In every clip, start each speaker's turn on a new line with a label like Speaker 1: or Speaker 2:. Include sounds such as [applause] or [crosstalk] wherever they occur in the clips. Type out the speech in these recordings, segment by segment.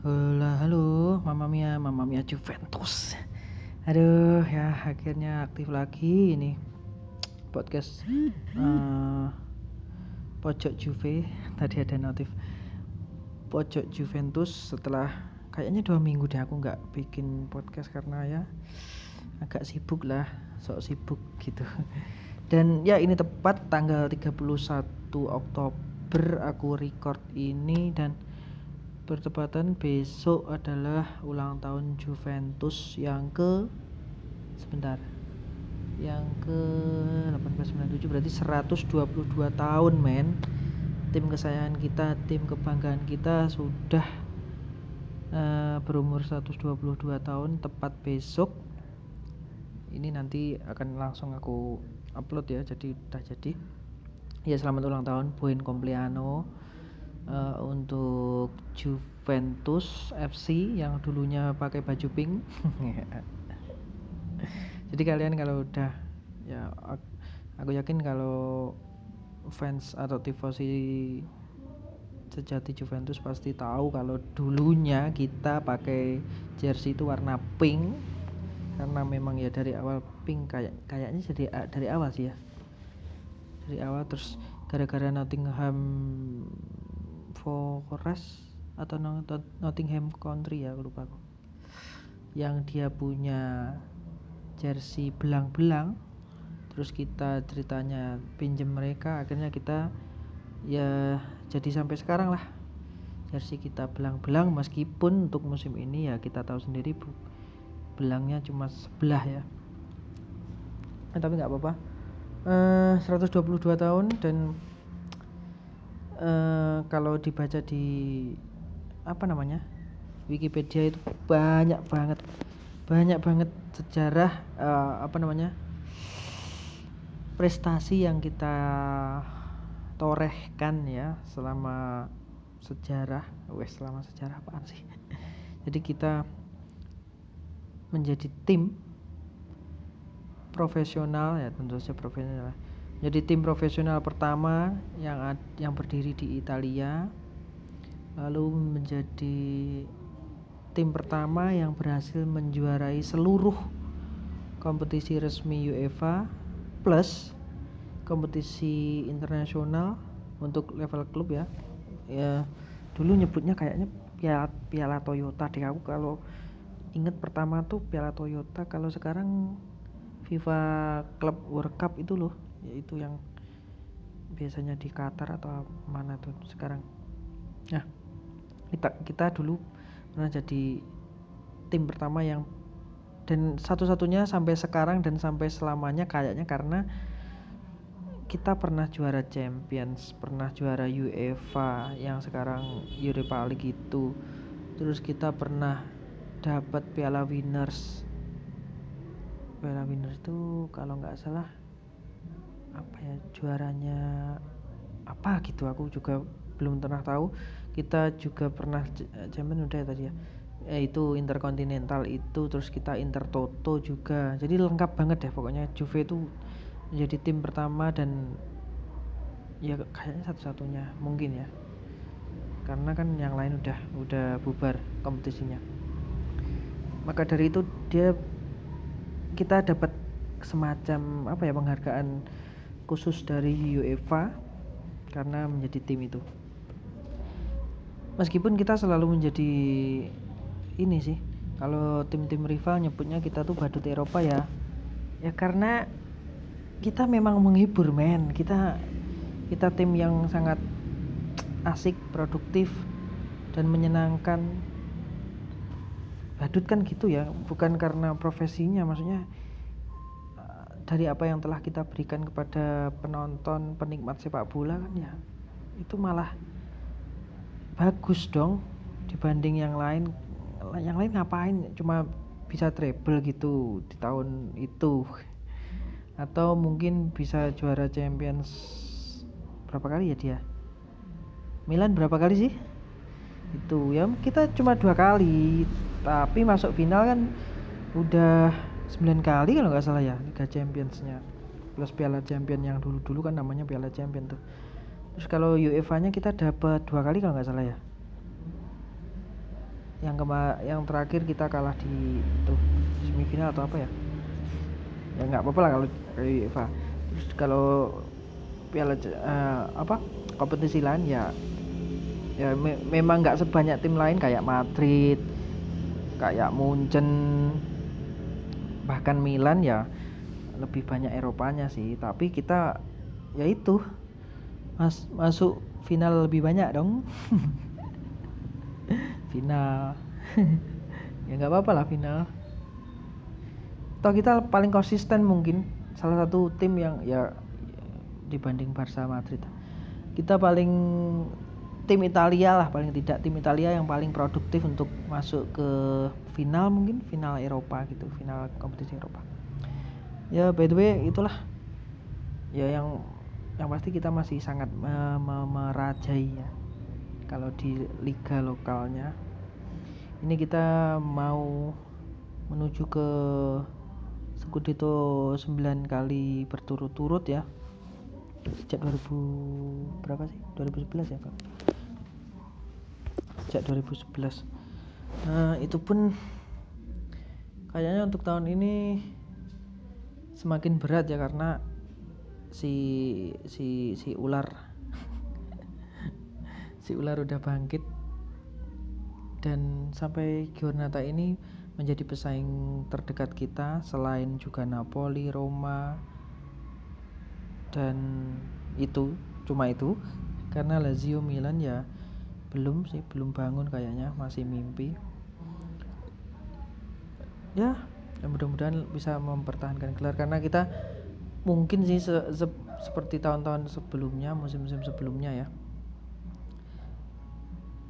Speaker 1: Hola, halo, Mama Mia, Mama Mia Juventus. Aduh, ya akhirnya aktif lagi ini podcast uh, pojok Juve. [laughs] Tadi ada notif pojok Juventus setelah kayaknya dua minggu deh aku nggak bikin podcast karena ya agak sibuk lah, sok sibuk gitu. Dan ya ini tepat tanggal 31 Oktober aku record ini dan bertepatan besok adalah ulang tahun Juventus yang ke sebentar yang ke 1897 berarti 122 tahun men. Tim kesayangan kita tim kebanggaan kita sudah uh, berumur 122 tahun tepat besok. Ini nanti akan langsung aku upload ya jadi udah jadi. Ya selamat ulang tahun Buin Compleano uh, untuk Juventus FC yang dulunya pakai baju pink. [laughs] Jadi kalian kalau udah ya aku yakin kalau fans atau tifosi sejati Juventus pasti tahu kalau dulunya kita pakai jersey itu warna pink karena memang ya dari awal pink kayak kayaknya jadi dari awal sih ya dari awal terus gara-gara Nottingham Forest atau Nottingham Country ya lupa aku. Yang dia punya jersey belang-belang terus kita ceritanya pinjem mereka akhirnya kita ya jadi sampai sekarang lah. Jersey kita belang-belang meskipun untuk musim ini ya kita tahu sendiri belangnya cuma sebelah ya. Eh, tapi nggak apa-apa. Uh, 122 tahun dan uh, kalau dibaca di apa namanya Wikipedia itu banyak banget banyak banget sejarah uh, apa namanya prestasi yang kita torehkan ya selama sejarah. Wes selama sejarah apaan sih? [laughs] Jadi kita menjadi tim profesional ya tentu saja profesional jadi tim profesional pertama yang yang berdiri di Italia lalu menjadi tim pertama yang berhasil menjuarai seluruh kompetisi resmi UEFA plus kompetisi internasional untuk level klub ya. Ya dulu nyebutnya kayaknya piala piala Toyota deh aku kalau inget pertama tuh piala Toyota kalau sekarang FIFA Club World Cup itu loh yaitu yang biasanya di Qatar atau mana tuh sekarang nah kita kita dulu pernah jadi tim pertama yang dan satu-satunya sampai sekarang dan sampai selamanya kayaknya karena kita pernah juara Champions, pernah juara UEFA yang sekarang Europa League itu. Terus kita pernah dapat Piala Winners. Piala Winners itu kalau nggak salah apa ya juaranya apa gitu aku juga belum pernah tahu. Kita juga pernah champion udah ya tadi ya? Eh, itu interkontinental itu terus kita intertoto juga. Jadi lengkap banget deh pokoknya Juve itu menjadi tim pertama dan ya kayaknya satu-satunya mungkin ya. Karena kan yang lain udah udah bubar kompetisinya. Maka dari itu dia kita dapat semacam apa ya penghargaan khusus dari UEFA karena menjadi tim itu. Meskipun kita selalu menjadi ini sih, kalau tim-tim rival nyebutnya kita tuh badut Eropa ya. Ya karena kita memang menghibur men, kita kita tim yang sangat asik, produktif dan menyenangkan. Badut kan gitu ya, bukan karena profesinya, maksudnya dari apa yang telah kita berikan kepada penonton penikmat sepak bola kan ya itu malah bagus dong dibanding yang lain. Yang lain ngapain? Cuma bisa treble gitu di tahun itu. Atau mungkin bisa juara Champions berapa kali ya dia? Milan berapa kali sih? Itu ya kita cuma dua kali tapi masuk final kan udah 9 kali kalau nggak salah ya Liga Championsnya. Plus Piala Champion yang dulu-dulu kan namanya Piala Champion tuh. Terus kalau UEFA nya kita dapat dua kali kalau nggak salah ya. Yang kema yang terakhir kita kalah di itu semifinal atau apa ya? Ya nggak apa-apa lah kalau Eva terus kalau piala uh, apa kompetisi lain ya ya me memang nggak sebanyak tim lain kayak Madrid kayak Munchen bahkan Milan ya lebih banyak Eropanya sih. Tapi kita ya itu. Mas masuk final lebih banyak dong. [laughs] Final. [laughs] Ya nggak apa-apa lah final. Toh kita paling konsisten mungkin salah satu tim yang ya dibanding Barca Madrid. Kita paling tim Italia lah paling tidak. Tim Italia yang paling produktif untuk masuk ke final mungkin final Eropa gitu final kompetisi Eropa. Ya by the way itulah. Ya yang yang pasti kita masih sangat me me merajai ya kalau di liga lokalnya. Ini kita mau menuju ke Scudetto 9 kali berturut-turut ya. Sejak 2000 berapa sih? 2011 ya Kak sejak 2011 nah itu pun kayaknya untuk tahun ini semakin berat ya karena si si si ular [laughs] si ular udah bangkit. Dan sampai Giornata ini menjadi pesaing terdekat kita selain juga Napoli, Roma dan itu cuma itu. Karena Lazio Milan ya belum sih belum bangun kayaknya masih mimpi. Ya, ya mudah-mudahan bisa mempertahankan gelar karena kita mungkin sih se se seperti tahun-tahun sebelumnya musim-musim sebelumnya ya.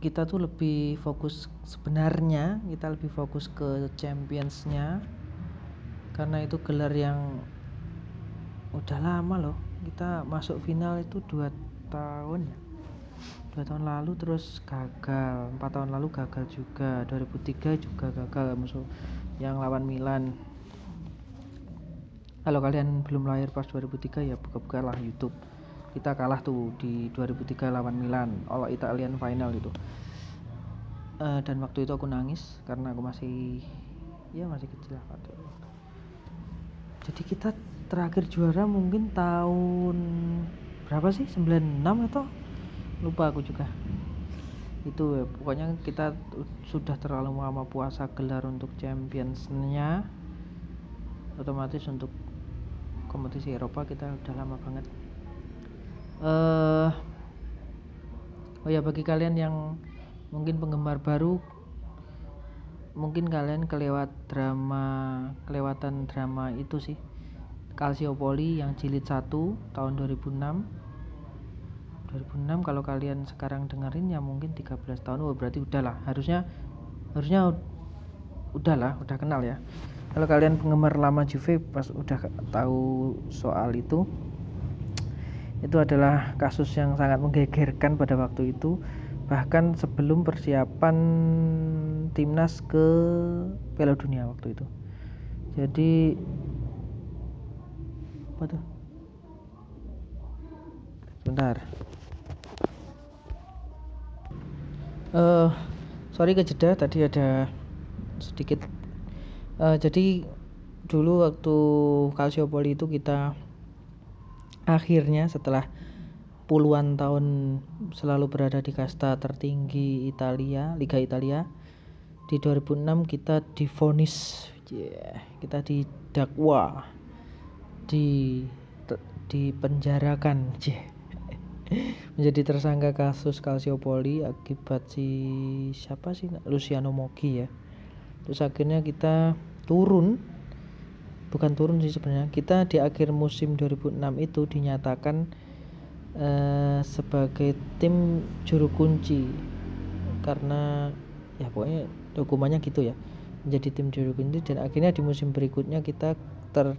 Speaker 1: Kita tuh lebih fokus sebenarnya kita lebih fokus ke championsnya karena itu gelar yang udah lama loh kita masuk final itu dua tahun ya dua tahun lalu terus gagal empat tahun lalu gagal juga 2003 juga gagal musuh yang lawan Milan. Kalau kalian belum lahir pas 2003 ya buka-buka lah YouTube. Kita kalah tuh di 2003 lawan Milan All Italian final itu. Uh, dan waktu itu aku nangis karena aku masih ya masih kecil lah jadi kita terakhir juara mungkin tahun berapa sih? 96 atau lupa aku juga. Itu ya, pokoknya kita sudah terlalu lama puasa gelar untuk championsnya otomatis untuk kompetisi Eropa kita udah lama banget. Uh, oh ya bagi kalian yang mungkin penggemar baru mungkin kalian kelewat drama kelewatan drama itu sih. Calciopoli yang jilid 1 tahun 2006 2006 kalau kalian sekarang dengerin ya mungkin 13 tahun. Oh berarti udahlah harusnya harusnya udahlah udah kenal ya. Kalau kalian penggemar lama Juve pas udah tahu soal itu itu adalah kasus yang sangat menggegerkan pada waktu itu. Bahkan sebelum persiapan timnas ke Piala Dunia waktu itu. Jadi apa tuh? Sebentar uh, sorry kejeda tadi ada sedikit uh, jadi dulu waktu Calciopoli itu kita akhirnya setelah puluhan tahun selalu berada di kasta tertinggi Italia, Liga Italia. Di 2006 kita difonis, yeah, kita didakwa, di dipenjarakan, yeah. [laughs] menjadi tersangka kasus Calciopoli akibat si siapa sih? Luciano Moggi ya. Terus akhirnya kita turun. Bukan turun sih sebenarnya. Kita di akhir musim 2006 itu dinyatakan uh, sebagai tim juru kunci. Karena ya pokoknya dokumennya gitu ya. Menjadi tim juru kunci dan akhirnya di musim berikutnya kita ter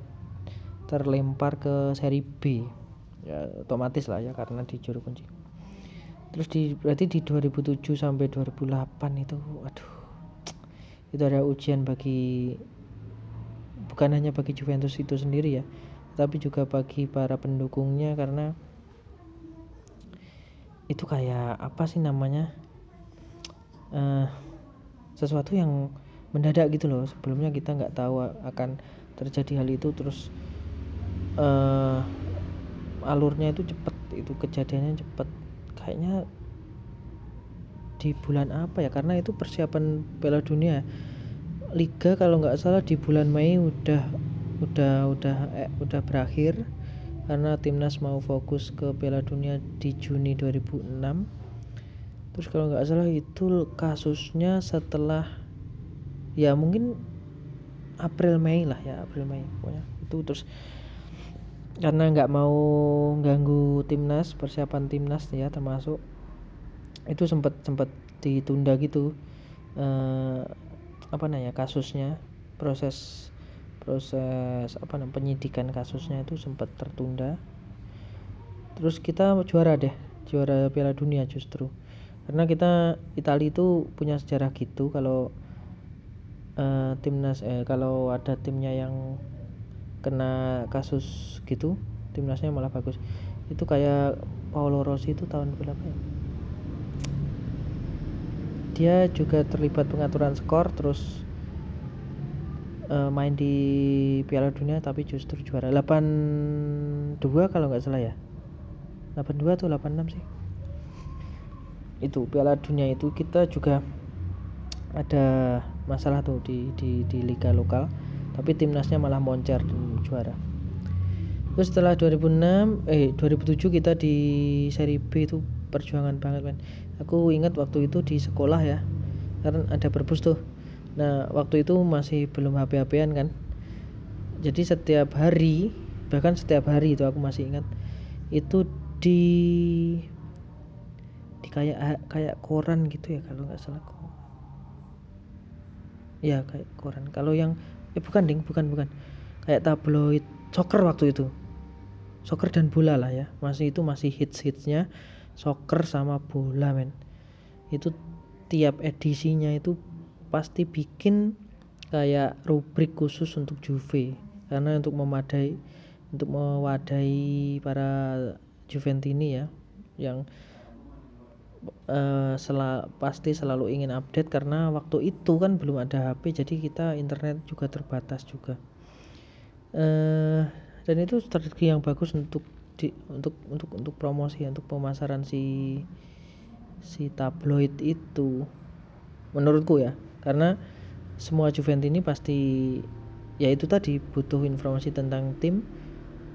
Speaker 1: terlempar ke seri B ya otomatis lah ya karena di juru kunci. Terus di berarti di 2007 sampai 2008 itu aduh itu ada ujian bagi bukan hanya bagi Juventus itu sendiri ya tapi juga bagi para pendukungnya karena itu kayak apa sih namanya uh, sesuatu yang mendadak gitu loh. Sebelumnya kita nggak tahu akan terjadi hal itu terus uh, alurnya itu cepet itu kejadiannya cepet. Kayaknya di bulan apa ya? Karena itu persiapan Piala Dunia. Liga kalau nggak salah di bulan Mei udah udah udah eh, udah berakhir. Karena timnas mau fokus ke Piala Dunia di Juni 2006 terus kalau nggak salah itu kasusnya setelah ya mungkin April Mei lah ya April Mei pokoknya. Itu terus karena nggak mau ganggu timnas persiapan timnas ya termasuk. Itu sempat sempat ditunda gitu uh, apa namanya kasusnya. Proses proses apa namanya penyidikan kasusnya itu sempat tertunda. Terus kita juara deh juara Piala Dunia justru. Karena kita Italia itu punya sejarah gitu kalau uh, timnas eh kalau ada timnya yang kena kasus gitu timnasnya malah bagus. Itu kayak Paolo Rossi itu tahun berapa ya? Dia juga terlibat pengaturan skor terus uh, main di Piala Dunia tapi justru juara. 82 kalau nggak salah ya? 82 atau 86 sih? Itu Piala Dunia itu kita juga ada masalah tuh di di di liga lokal tapi timnasnya malah moncer juara. Terus setelah 2006 eh 2007 kita di seri B itu perjuangan banget men. Aku ingat waktu itu di sekolah ya karena ada perpus tuh. Nah waktu itu masih belum HP-HPan kan. Jadi setiap hari bahkan setiap hari itu aku masih ingat itu di di kayak kayak koran gitu ya kalau nggak salah ya kayak koran. Kalau yang eh bukan ding bukan bukan kayak tabloid soccer waktu itu. Soccer dan bola lah ya. Masih itu masih hits hitsnya soccer sama bola men. Itu tiap edisinya itu pasti bikin kayak rubrik khusus untuk Juve. Karena untuk memadai untuk mewadai para Juventini ya yang uh, sel pasti selalu ingin update karena waktu itu kan belum ada HP jadi kita internet juga terbatas juga uh, dan itu strategi yang bagus untuk di, untuk untuk untuk promosi untuk pemasaran si si tabloid itu menurutku ya. Karena semua Juventus ini pasti ya itu tadi butuh informasi tentang tim.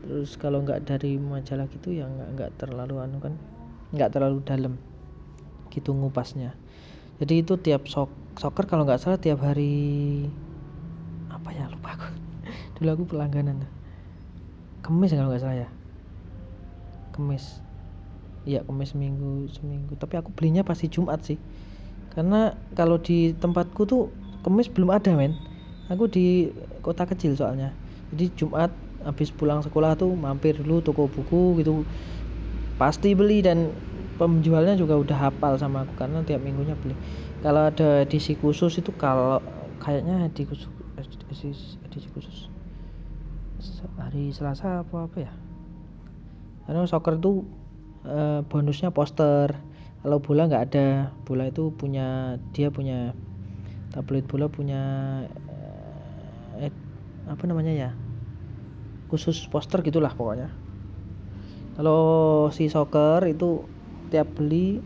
Speaker 1: Terus kalau nggak dari majalah gitu ya nggak nggak terlalu anu kan nggak terlalu dalam gitu ngupasnya. Jadi itu tiap sok soccer kalau nggak salah tiap hari apa ya lupa aku dulu aku pelangganan kemis kalau nggak salah ya. Kemis. Iya kemis minggu seminggu. Tapi aku belinya pasti jumat sih. Karena kalau di tempatku tuh kemis belum ada men. Aku di kota kecil soalnya. Jadi jumat habis pulang sekolah tuh mampir dulu toko buku gitu. Pasti beli dan penjualnya juga udah hafal sama aku karena tiap minggunya beli. Kalau ada edisi khusus itu kalau kayaknya edisi khusus edisi, edisi khusus hari Selasa apa apa ya? Karena soccer itu e, bonusnya poster. Kalau bola nggak ada bola itu punya dia punya tabloid bola punya eh, apa namanya ya? Khusus poster gitulah pokoknya. Kalau si soccer itu tiap beli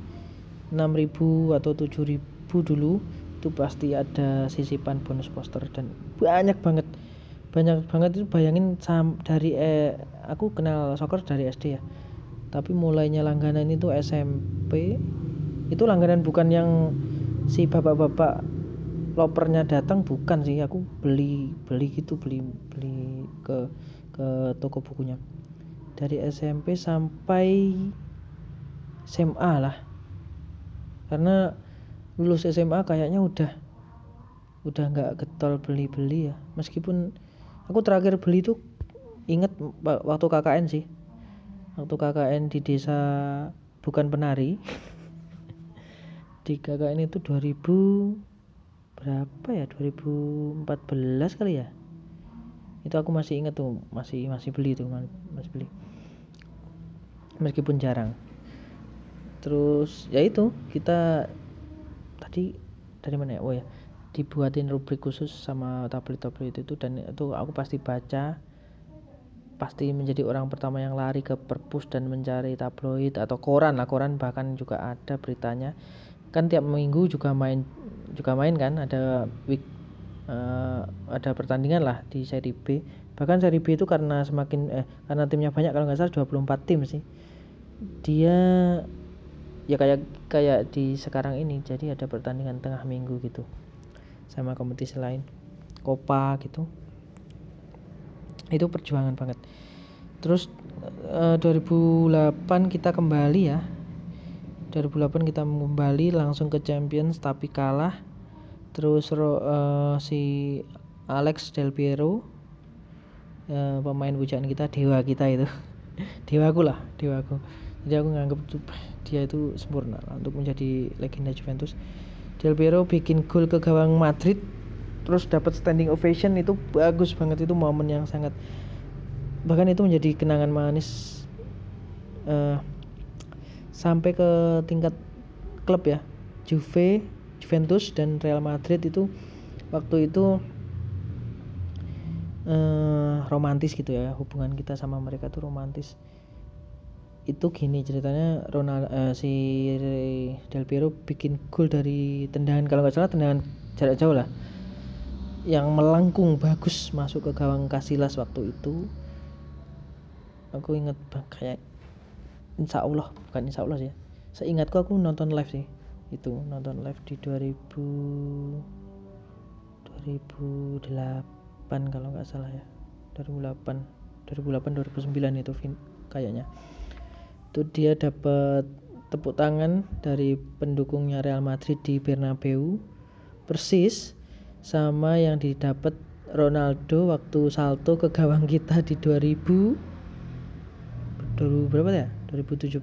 Speaker 1: 6000 atau 7000 dulu itu pasti ada sisipan bonus poster dan banyak banget banyak banget itu bayangin sam dari eh, aku kenal soccer dari SD ya. Tapi mulainya langganan itu SMP itu langganan bukan yang si bapak-bapak lopernya datang bukan sih. Aku beli beli gitu beli beli ke ke toko bukunya. Dari SMP sampai SMA lah. Karena lulus SMA kayaknya udah udah nggak getol beli-beli ya. Meskipun aku terakhir beli tuh inget waktu KKN sih. Waktu KKN di desa bukan penari. [laughs] Di KKN itu 2000 berapa ya? 2014 kali ya? Itu aku masih inget tuh masih masih beli tuh masih beli. Meskipun jarang. Terus ya itu kita tadi dari mana ya? Oh ya dibuatin rubrik khusus sama tabloid-tabloid itu dan itu aku pasti baca pasti menjadi orang pertama yang lari ke perpus dan mencari tabloid atau koran lah. Koran bahkan juga ada beritanya. Kan tiap minggu juga main juga main kan ada week uh, ada pertandingan lah di seri B. Bahkan seri B itu karena semakin eh karena timnya banyak kalau nggak salah 24 tim sih. Dia ya kayak kayak di sekarang ini jadi ada pertandingan tengah minggu gitu sama kompetisi lain. Copa gitu. Itu perjuangan banget. Terus eh, 2008 kita kembali ya. 2008 kita kembali langsung ke Champions tapi kalah. Terus uh, si Alex Del Piero uh, pemain pujaan kita dewa kita itu. [laughs] Dewaku lah dewaku jadi aku nganggap dia itu sempurna untuk menjadi legenda Juventus Del Piero bikin gol ke gawang Madrid terus dapat standing ovation itu bagus banget itu momen yang sangat bahkan itu menjadi kenangan manis uh, sampai ke tingkat klub ya. Juve Juventus dan Real Madrid itu waktu itu uh, romantis gitu ya hubungan kita sama mereka tuh romantis itu gini ceritanya Ronald uh, si Del Piero bikin gol dari tendangan kalau nggak salah tendangan jarak jauh lah yang melengkung bagus masuk ke gawang Casillas waktu itu. Aku inget kayak Insya Allah bukan Insya Allah sih seingatku aku nonton live sih itu nonton live di 2000 2008 kalau nggak salah ya. 2008 2008 2009 itu kayaknya itu dia dapat tepuk tangan dari pendukungnya Real Madrid di Bernabeu persis sama yang didapat Ronaldo waktu salto ke gawang kita di 2000 2000 berapa ya? 2017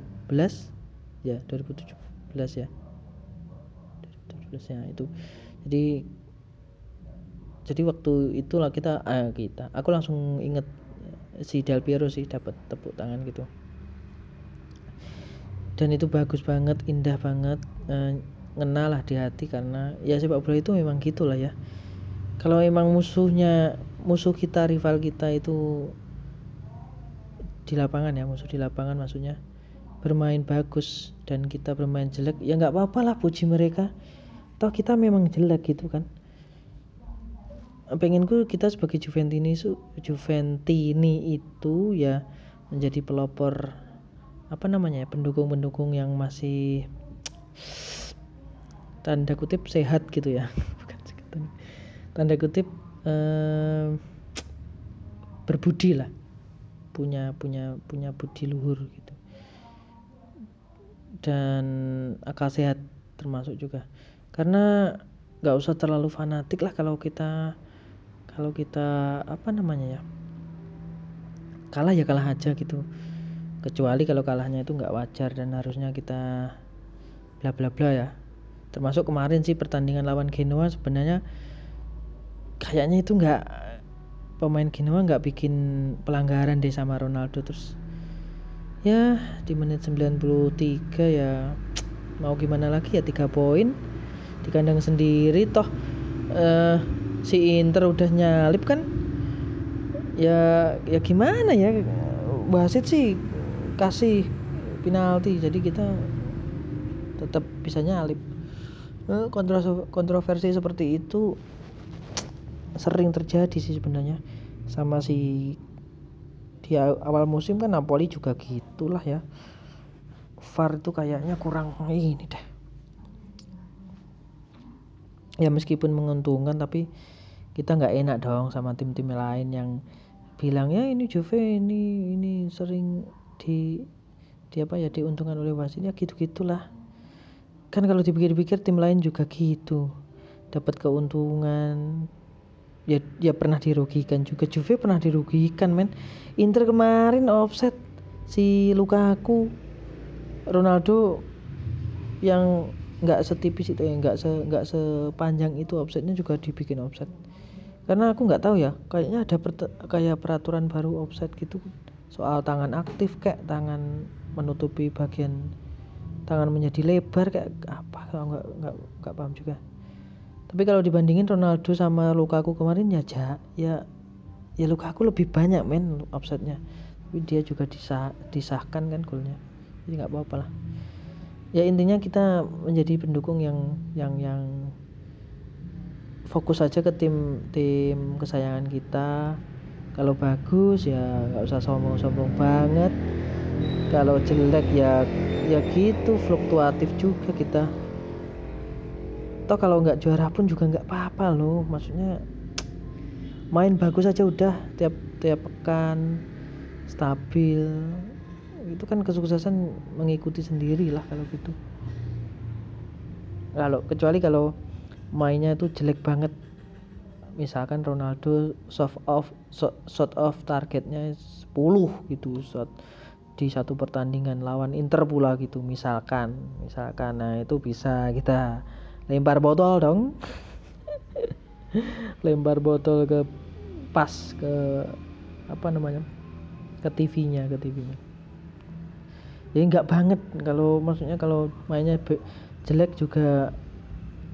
Speaker 1: ya 2017 ya. 2017 ya itu. Jadi jadi waktu itulah kita ah, kita aku langsung inget si Del Piero sih dapat tepuk tangan gitu dan itu bagus banget indah banget e, lah di hati karena ya sepak bola itu memang gitulah ya. Kalau emang musuhnya musuh kita rival kita itu di lapangan ya musuh di lapangan maksudnya bermain bagus dan kita bermain jelek ya nggak apa-apa lah puji mereka. Toh kita memang jelek gitu kan. Pengenku kita sebagai Juventini Juventini itu ya menjadi pelopor apa namanya ya pendukung-pendukung yang masih tanda kutip sehat gitu ya. [laughs] Tanda kutip eh, berbudi lah. Punya punya punya budi luhur gitu. Dan akal sehat termasuk juga. Karena nggak usah terlalu fanatik lah kalau kita kalau kita apa namanya ya kalah ya kalah aja gitu kecuali kalau kalahnya itu nggak wajar dan harusnya kita bla bla bla ya. Termasuk kemarin sih pertandingan lawan Genoa sebenarnya kayaknya itu nggak pemain Genoa nggak bikin pelanggaran deh sama Ronaldo. Terus ya di menit 93 ya mau gimana lagi ya tiga poin di kandang sendiri. Toh uh, si Inter udah nyalip kan? Ya ya gimana ya? Wasit sih kasih penalti. Jadi kita tetap bisa nyalip eh, kontroversi seperti itu sering terjadi sih sebenarnya. Sama si di awal musim kan Napoli juga gitulah ya. VAR itu kayaknya kurang ini deh. Ya meskipun menguntungkan tapi kita nggak enak dong sama tim-tim lain yang bilang ya ini Juve ini ini sering di di apa ya diuntungkan oleh wasit ya gitu gitulah kan kalau dipikir-pikir tim lain juga gitu. Dapat keuntungan ya ya pernah dirugikan juga. Juve pernah dirugikan men. Inter kemarin offset si Lukaku. Ronaldo yang nggak setipis itu ya nggak se nggak sepanjang itu offsetnya juga dibikin offset. Karena aku nggak tahu ya kayaknya ada kayak peraturan baru offset gitu soal tangan aktif kayak tangan menutupi bagian tangan menjadi lebar kayak apa nggak nggak nggak paham juga. Tapi kalau dibandingin Ronaldo sama Lukaku kemarin ya ja, ya ya Lukaku lebih banyak men offsetnya. Tapi dia juga disah, disahkan kan golnya. Jadi nggak apa-apa lah. Ya intinya kita menjadi pendukung yang yang yang fokus aja ke tim tim kesayangan kita kalau bagus ya nggak usah sombong-sombong banget. Kalau jelek ya ya gitu fluktuatif juga kita. Toh kalau nggak juara pun juga nggak apa-apa loh. Maksudnya main bagus aja udah tiap tiap pekan stabil. Itu kan kesuksesan mengikuti sendiri lah kalau gitu. Kalau kecuali kalau mainnya itu jelek banget misalkan Ronaldo soft off shot off targetnya 10 gitu shot di satu pertandingan lawan Inter pula gitu misalkan misalkan. Nah itu bisa kita lempar botol dong. [laughs] Lempar botol ke pas ke apa namanya ke TV-nya ke TV-nya ya nggak banget kalau maksudnya kalau mainnya jelek juga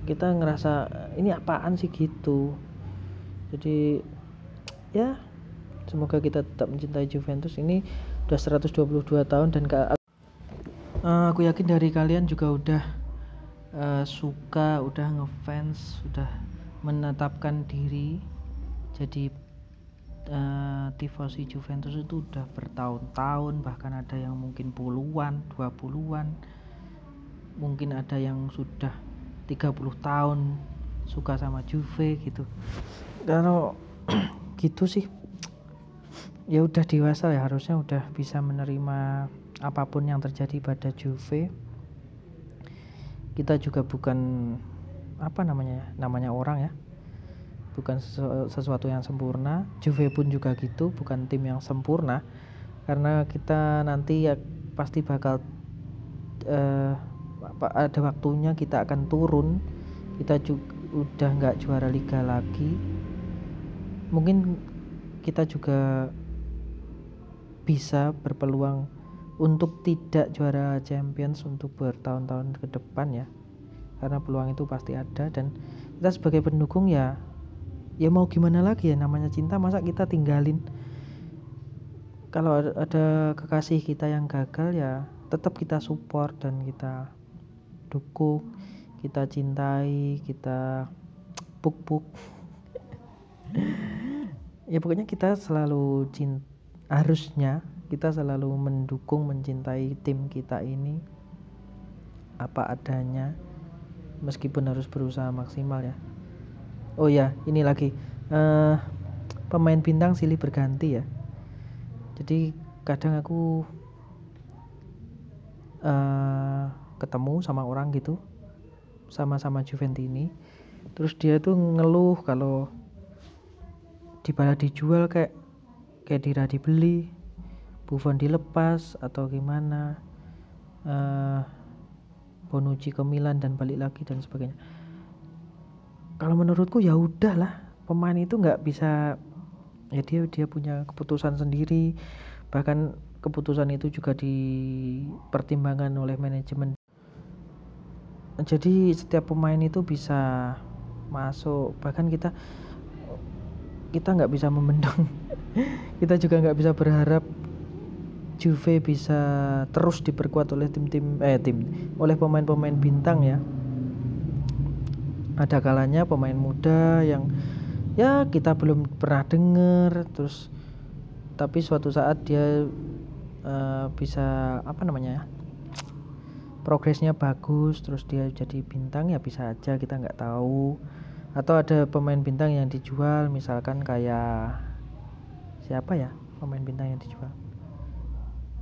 Speaker 1: kita ngerasa ini apaan sih? gitu jadi ya semoga kita tetap mencintai Juventus. Ini udah 122 tahun dan uh, aku yakin dari kalian juga udah uh, suka udah ngefans sudah menetapkan diri. Jadi uh, tifosi Juventus itu udah bertahun-tahun bahkan ada yang mungkin puluhan dua puluhan. Mungkin ada yang sudah 30 tahun suka sama Juve gitu. Kalau [clears throat] gitu sih ya udah dewasa ya harusnya udah bisa menerima apa pun yang terjadi pada Juve. Kita juga bukan apa namanya namanya orang ya. Bukan sesuatu yang sempurna. Juve pun juga gitu bukan tim yang sempurna. Karena kita nanti ya pasti bakal uh, ada waktunya kita akan turun. Kita juga udah nggak juara liga lagi mungkin kita juga bisa berpeluang untuk tidak juara Champions untuk bertahun-tahun ke depan ya. Karena peluang itu pasti ada dan kita sebagai pendukung ya ya mau gimana lagi ya namanya cinta masa kita tinggalin? Kalau ada kekasih kita yang gagal ya tetap kita support dan kita dukung kita cintai kita puk-puk. Ya pokoknya kita selalu cinta harusnya kita selalu mendukung mencintai tim kita ini apa adanya meskipun harus berusaha maksimal ya. Oh ya ini lagi. Uh, pemain bintang silih berganti ya. Jadi kadang aku uh, ketemu sama orang gitu sama-sama Juventini. Terus dia tuh ngeluh kalau dibala dijual kayak kayak Dira dibeli Buffon dilepas atau gimana uh, Bonucci ke Milan dan balik lagi dan sebagainya. Kalau menurutku ya udahlah pemain itu nggak bisa ya dia dia punya keputusan sendiri. Bahkan keputusan itu juga dipertimbangkan oleh manajemen jadi setiap pemain itu bisa masuk. Bahkan kita kita nggak bisa membendung. [laughs] Kita juga nggak bisa berharap Juve bisa terus diperkuat oleh tim-tim eh tim oleh pemain-pemain bintang ya. Ada kalanya pemain muda yang ya kita belum pernah dengar terus tapi suatu saat dia uh, bisa apa namanya ya progresnya bagus terus dia jadi bintang ya bisa aja kita nggak tahu. Atau ada pemain bintang yang dijual misalkan kayak siapa ya pemain bintang yang dijual?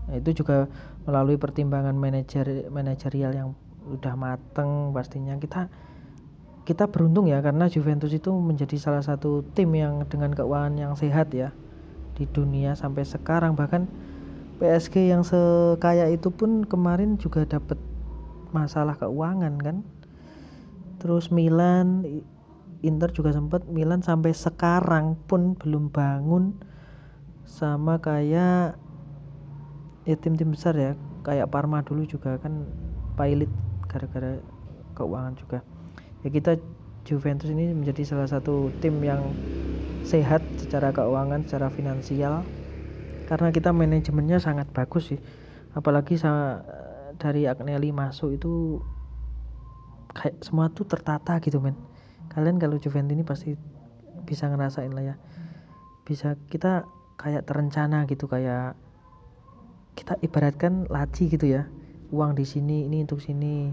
Speaker 1: Nah, itu juga melalui pertimbangan manajer manajerial yang udah mateng pastinya kita kita beruntung ya karena Juventus itu menjadi salah satu tim yang dengan keuangan yang sehat ya di dunia sampai sekarang. Bahkan PSG yang sekaya itu pun kemarin juga dapat masalah keuangan kan? Terus Milan Inter juga sempat Milan sampai sekarang pun belum bangun sama kayak ya tim-tim besar ya. Kayak Parma dulu juga kan pilot gara-gara keuangan juga. Ya kita Juventus ini menjadi salah satu tim yang sehat secara keuangan, secara finansial. Karena kita manajemennya sangat bagus sih. Apalagi sama dari Agnelli masuk itu kayak semua tuh tertata gitu men. Kalian kalau Juventus ini pasti bisa ngerasain lah ya. Bisa kita kayak terencana gitu kayak kita ibaratkan laci gitu ya. Uang di sini ini untuk sini.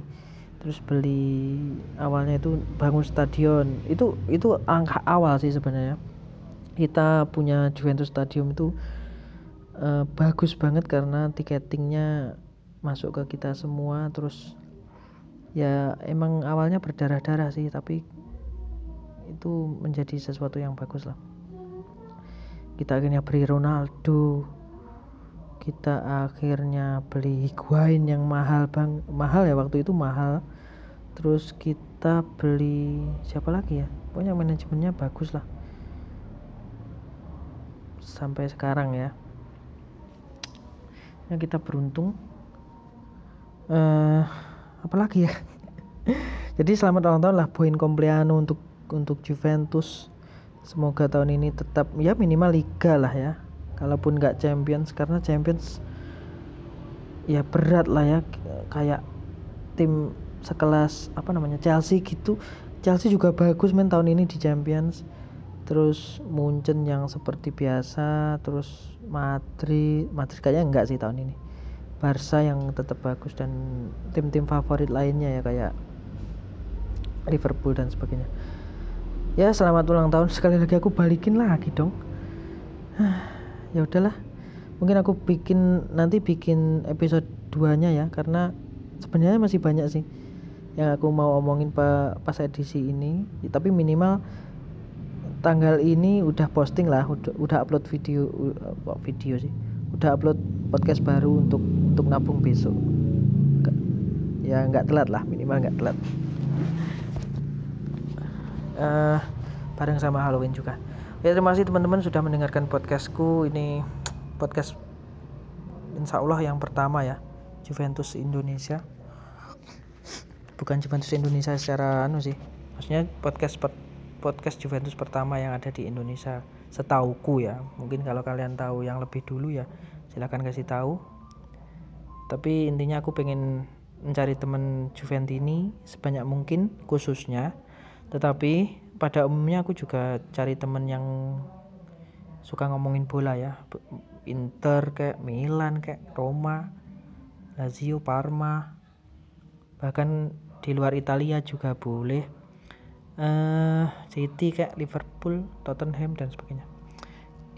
Speaker 1: Terus beli awalnya itu bangun stadion. Itu itu angka awal sih sebenarnya. Kita punya Juventus Stadium itu uh, bagus banget karena tiketingnya masuk ke kita semua terus ya emang awalnya berdarah-darah sih tapi itu menjadi sesuatu yang bagus lah. Kita akhirnya beli Ronaldo kita akhirnya beli Higuain yang mahal bang mahal ya waktu itu mahal. Terus kita beli siapa lagi ya? Pokoknya manajemennya bagus lah. Sampai sekarang ya. Ya kita beruntung uh, apa lagi ya? [laughs] Jadi selamat ulang tahun lah poin compleano untuk untuk Juventus. Semoga tahun ini tetap ya minimal liga lah ya. Kalaupun nggak champions karena champions ya berat lah ya. Kayak tim sekelas apa namanya Chelsea gitu. Chelsea juga bagus main tahun ini di champions. Terus Munchen yang seperti biasa terus Madrid Madrid kayaknya enggak sih tahun ini Barca yang tetap bagus dan tim-tim favorit lainnya ya kayak Liverpool dan sebagainya. Ya selamat ulang tahun. Sekali lagi aku balikin lagi dong. [sighs] Ya udahlah. Mungkin aku bikin nanti bikin episode 2 nya ya karena sebenarnya masih banyak sih yang aku mau omongin pas edisi ini. Tapi minimal tanggal ini udah posting lah udah, udah upload video video sih udah upload podcast baru untuk untuk nabung besok. Ya nggak telat lah minimal nggak telat. Uh, bareng sama Halloween juga. Ya terima kasih teman-teman sudah mendengarkan podcastku. Ini podcast insya Allah yang pertama ya Juventus Indonesia. Bukan Juventus Indonesia secara anu sih. Maksudnya podcast podcast Juventus pertama yang ada di Indonesia setauku ya. Mungkin kalau kalian tahu yang lebih dulu ya silahkan kasih tahu. Tapi intinya aku pengen mencari teman Juventini sebanyak mungkin khususnya. Tetapi pada umumnya aku juga cari temen yang suka ngomongin bola ya. Inter kayak Milan kayak Roma Lazio Parma. Bahkan di luar Italia juga boleh uh, City kayak Liverpool Tottenham dan sebagainya.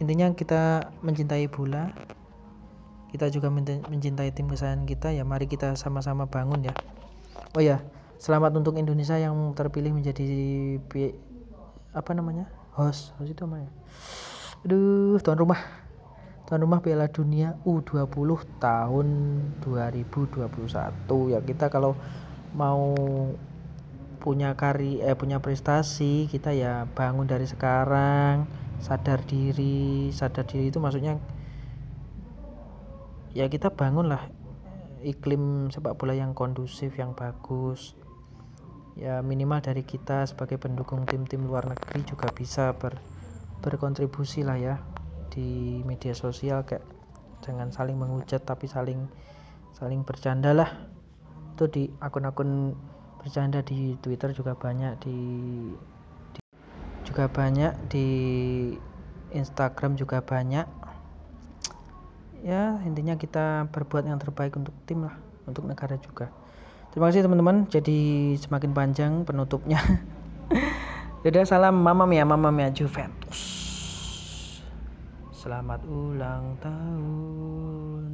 Speaker 1: Intinya kita mencintai bola. Kita juga mencintai tim kesayangan kita. Ya mari kita sama-sama bangun ya. Oh ya selamat untuk Indonesia yang terpilih menjadi apa namanya? Host. Host itu apa ya? Aduh tuan rumah. Tuan rumah Piala Dunia U20 tahun 2021 ya kita kalau mau punya kari eh punya prestasi kita ya bangun dari sekarang sadar diri sadar diri itu maksudnya ya kita bangun lah iklim sepak bola yang kondusif yang bagus. Ya minimal dari kita sebagai pendukung tim-tim luar negeri juga bisa ber, berkontribusi lah ya di media sosial kayak jangan saling menghujat tapi saling saling bercanda lah. Itu di akun-akun bercanda di Twitter juga banyak di, di juga banyak di Instagram juga banyak ya intinya kita berbuat yang terbaik untuk tim lah untuk negara juga Terima kasih teman-teman. Jadi semakin panjang penutupnya. [laughs] Dadah salam mama mia mama mia Juventus. Selamat ulang tahun.